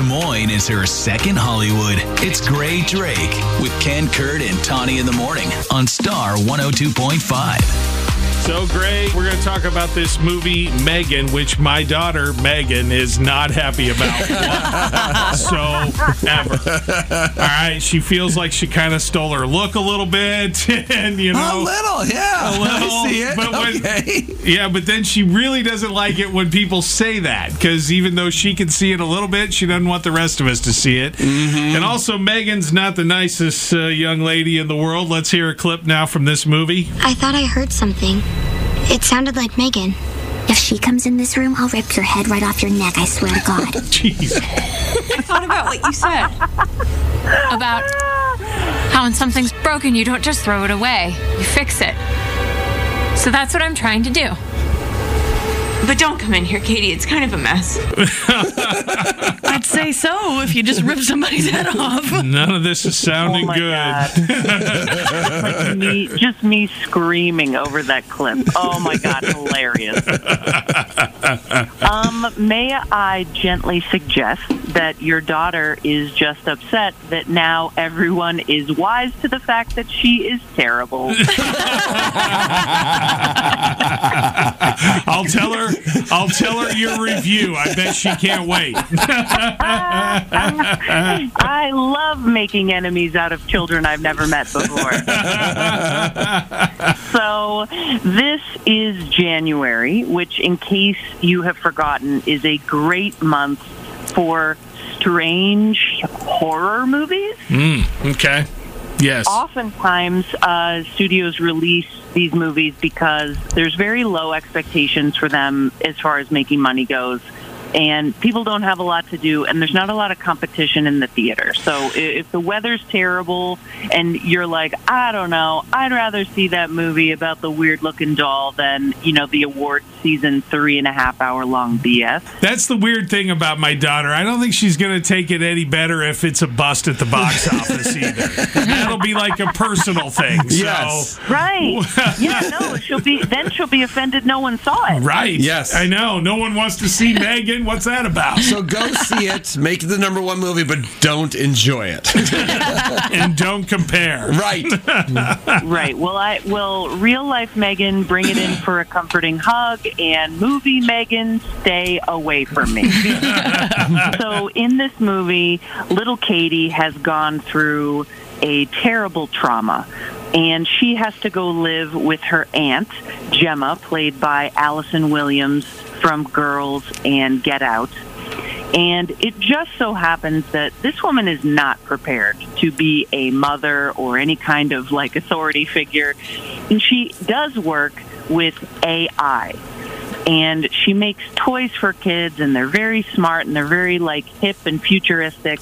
Des Moines is her second Hollywood. It's Grae Drake with Ken Kurt and Tawny in the morning on Star 102.5. So, Grae, we're going to talk about this movie, Megan, which my daughter, Megan, is not happy about whatsoever. All right. She feels like she kind of stole her look a little bit. And, you know, a little, yeah. a little. I see it. But when, okay. Yeah, but then she really doesn't like it when people say that because even though she can see it a little bit, she doesn't want the rest of us to see it. Mm-hmm. And also, Megan's not the nicest uh, young lady in the world. Let's hear a clip now from this movie. I thought I heard something. It sounded like Megan. If she comes in this room, I'll rip your head right off your neck, I swear to God. Jeez. I thought about what you said about how when something's broken, you don't just throw it away, you fix it. So that's what I'm trying to do. But don't come in here, Katie. It's kind of a mess. I'd say so if you just rip somebody's head off. None of this is sounding Oh my good. God. me, just me screaming over that clip. Oh my god, hilarious. Um, may I gently suggest that your daughter is just upset that now everyone is wise to the fact that she is terrible. I'll tell her. I'll tell her your review. I bet she can't wait. I love making enemies out of children I've never met before. so, this is January, which, in case you have forgotten, is a great month for strange horror movies. Mm, okay. Yes. Oftentimes, uh, studios release these movies because there's very low expectations for them as far as making money goes. And people don't have a lot to do, and there's not a lot of competition in the theater. So if the weather's terrible and you're like, I don't know, I'd rather see that movie about the weird looking doll than, you know, the award season three and a half hour long BS. That's the weird thing about my daughter. I don't think she's going to take it any better if it's a bust at the box office either. That'll be like a personal thing. So, Yes. Right. yeah, no, she'll be, then she'll be offended no one saw it. Right. Yes. I know. No one wants to see Megan. What's that about? So go see it, make it the number one movie, but don't enjoy it. and don't compare. right. Right. Well, I will real life Megan bring it in for a comforting hug, and movie Megan stay away from me. so in this movie, little Katie has gone through a terrible trauma. And she has to go live with her aunt, Gemma, played by Allison Williams from Girls and Get Out. And it just so happens that this woman is not prepared to be a mother or any kind of like authority figure. And she does work with AI. And she makes toys for kids, and they're very smart and they're very like hip and futuristic.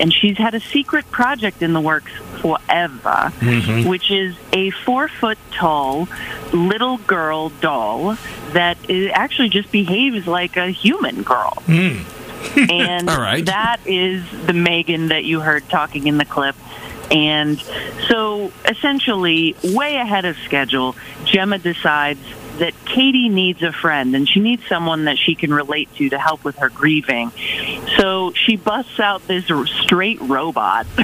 And she's had a secret project in the works forever, mm-hmm. which is a four foot tall little girl doll that actually just behaves like a human girl. Hmm. and All right. that is the Megan that you heard talking in the clip. And so essentially, way ahead of schedule, Gemma decides that Katie needs a friend and she needs someone that she can relate to to help with her grieving. So she busts out this straight robot.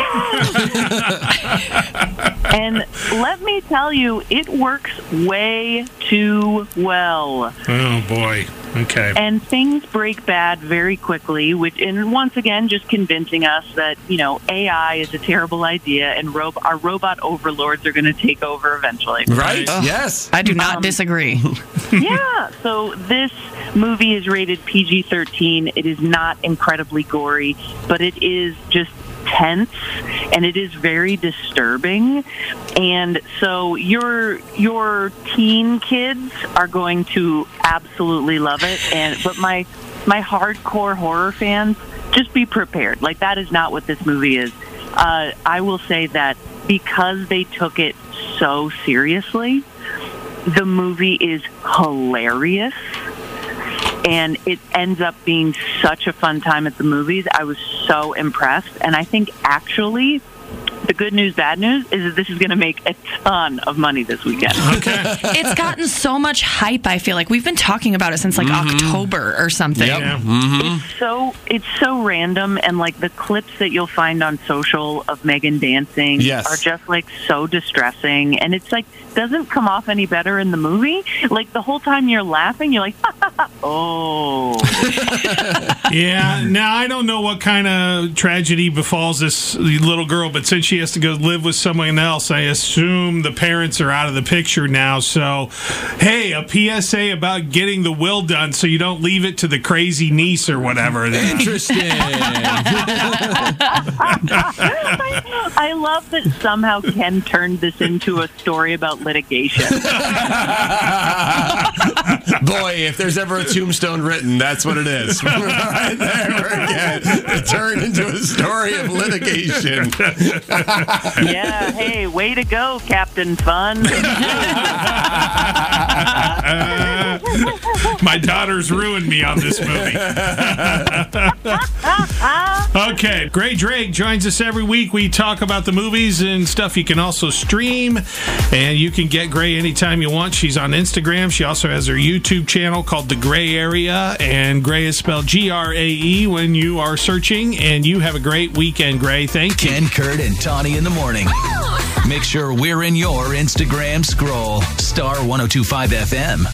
and let me tell you, it works way too well Oh, boy. Okay. and things break bad very quickly which and once again just convincing us that you know ai is a terrible idea and ro- our robot overlords are going to take over eventually Right? yes. I do not Um, disagree. yeah so this movie is rated pg-13 it is not incredibly gory but it is just tense and it is very disturbing. And so your your teen kids are going to absolutely love it. And but my my hardcore horror fans just be prepared. Like that is not what this movie is. Uh, i will say that because they took it so seriously the movie is hilarious and it ends up being such a fun time at the movies. I was so impressed, and I think actually the good news, bad news is that this is going to make a ton of money this weekend. Okay. It's gotten so much hype. I feel like we've been talking about it since like mm-hmm. October or something. Yeah. Mm-hmm. It's so it's so random, and like the clips that you'll find on social of Megan dancing Yes. are just like so distressing, and it's like doesn't come off any better in the movie. Like the whole time you're laughing, you're like, oh, Yeah. Now I don't know what kind of tragedy befalls this little girl, but since she has to go live with someone else, I assume the parents are out of the picture now. So, hey, a PSA about getting the will done so you don't leave it to the crazy niece or whatever. Interesting. I love that somehow Ken turned this into a story about litigation. Boy, if there's ever a tombstone written, that's what it is. right there again. It turned into a story of litigation. Yeah, hey, way to go, Captain Fun. My daughter's ruined me on this movie. okay, Grae Drake joins us every week. We talk about the movies and stuff you can also stream, and you can get Grae anytime you want. She's on Instagram. She also has her YouTube channel called The Gray Area, and Grae is spelled G R A E when you are searching. And you have a great weekend, Grae. Thank you. Ken, Kurt, and Tawny in the morning. Make sure we're in your Instagram scroll. Star 1025 FM.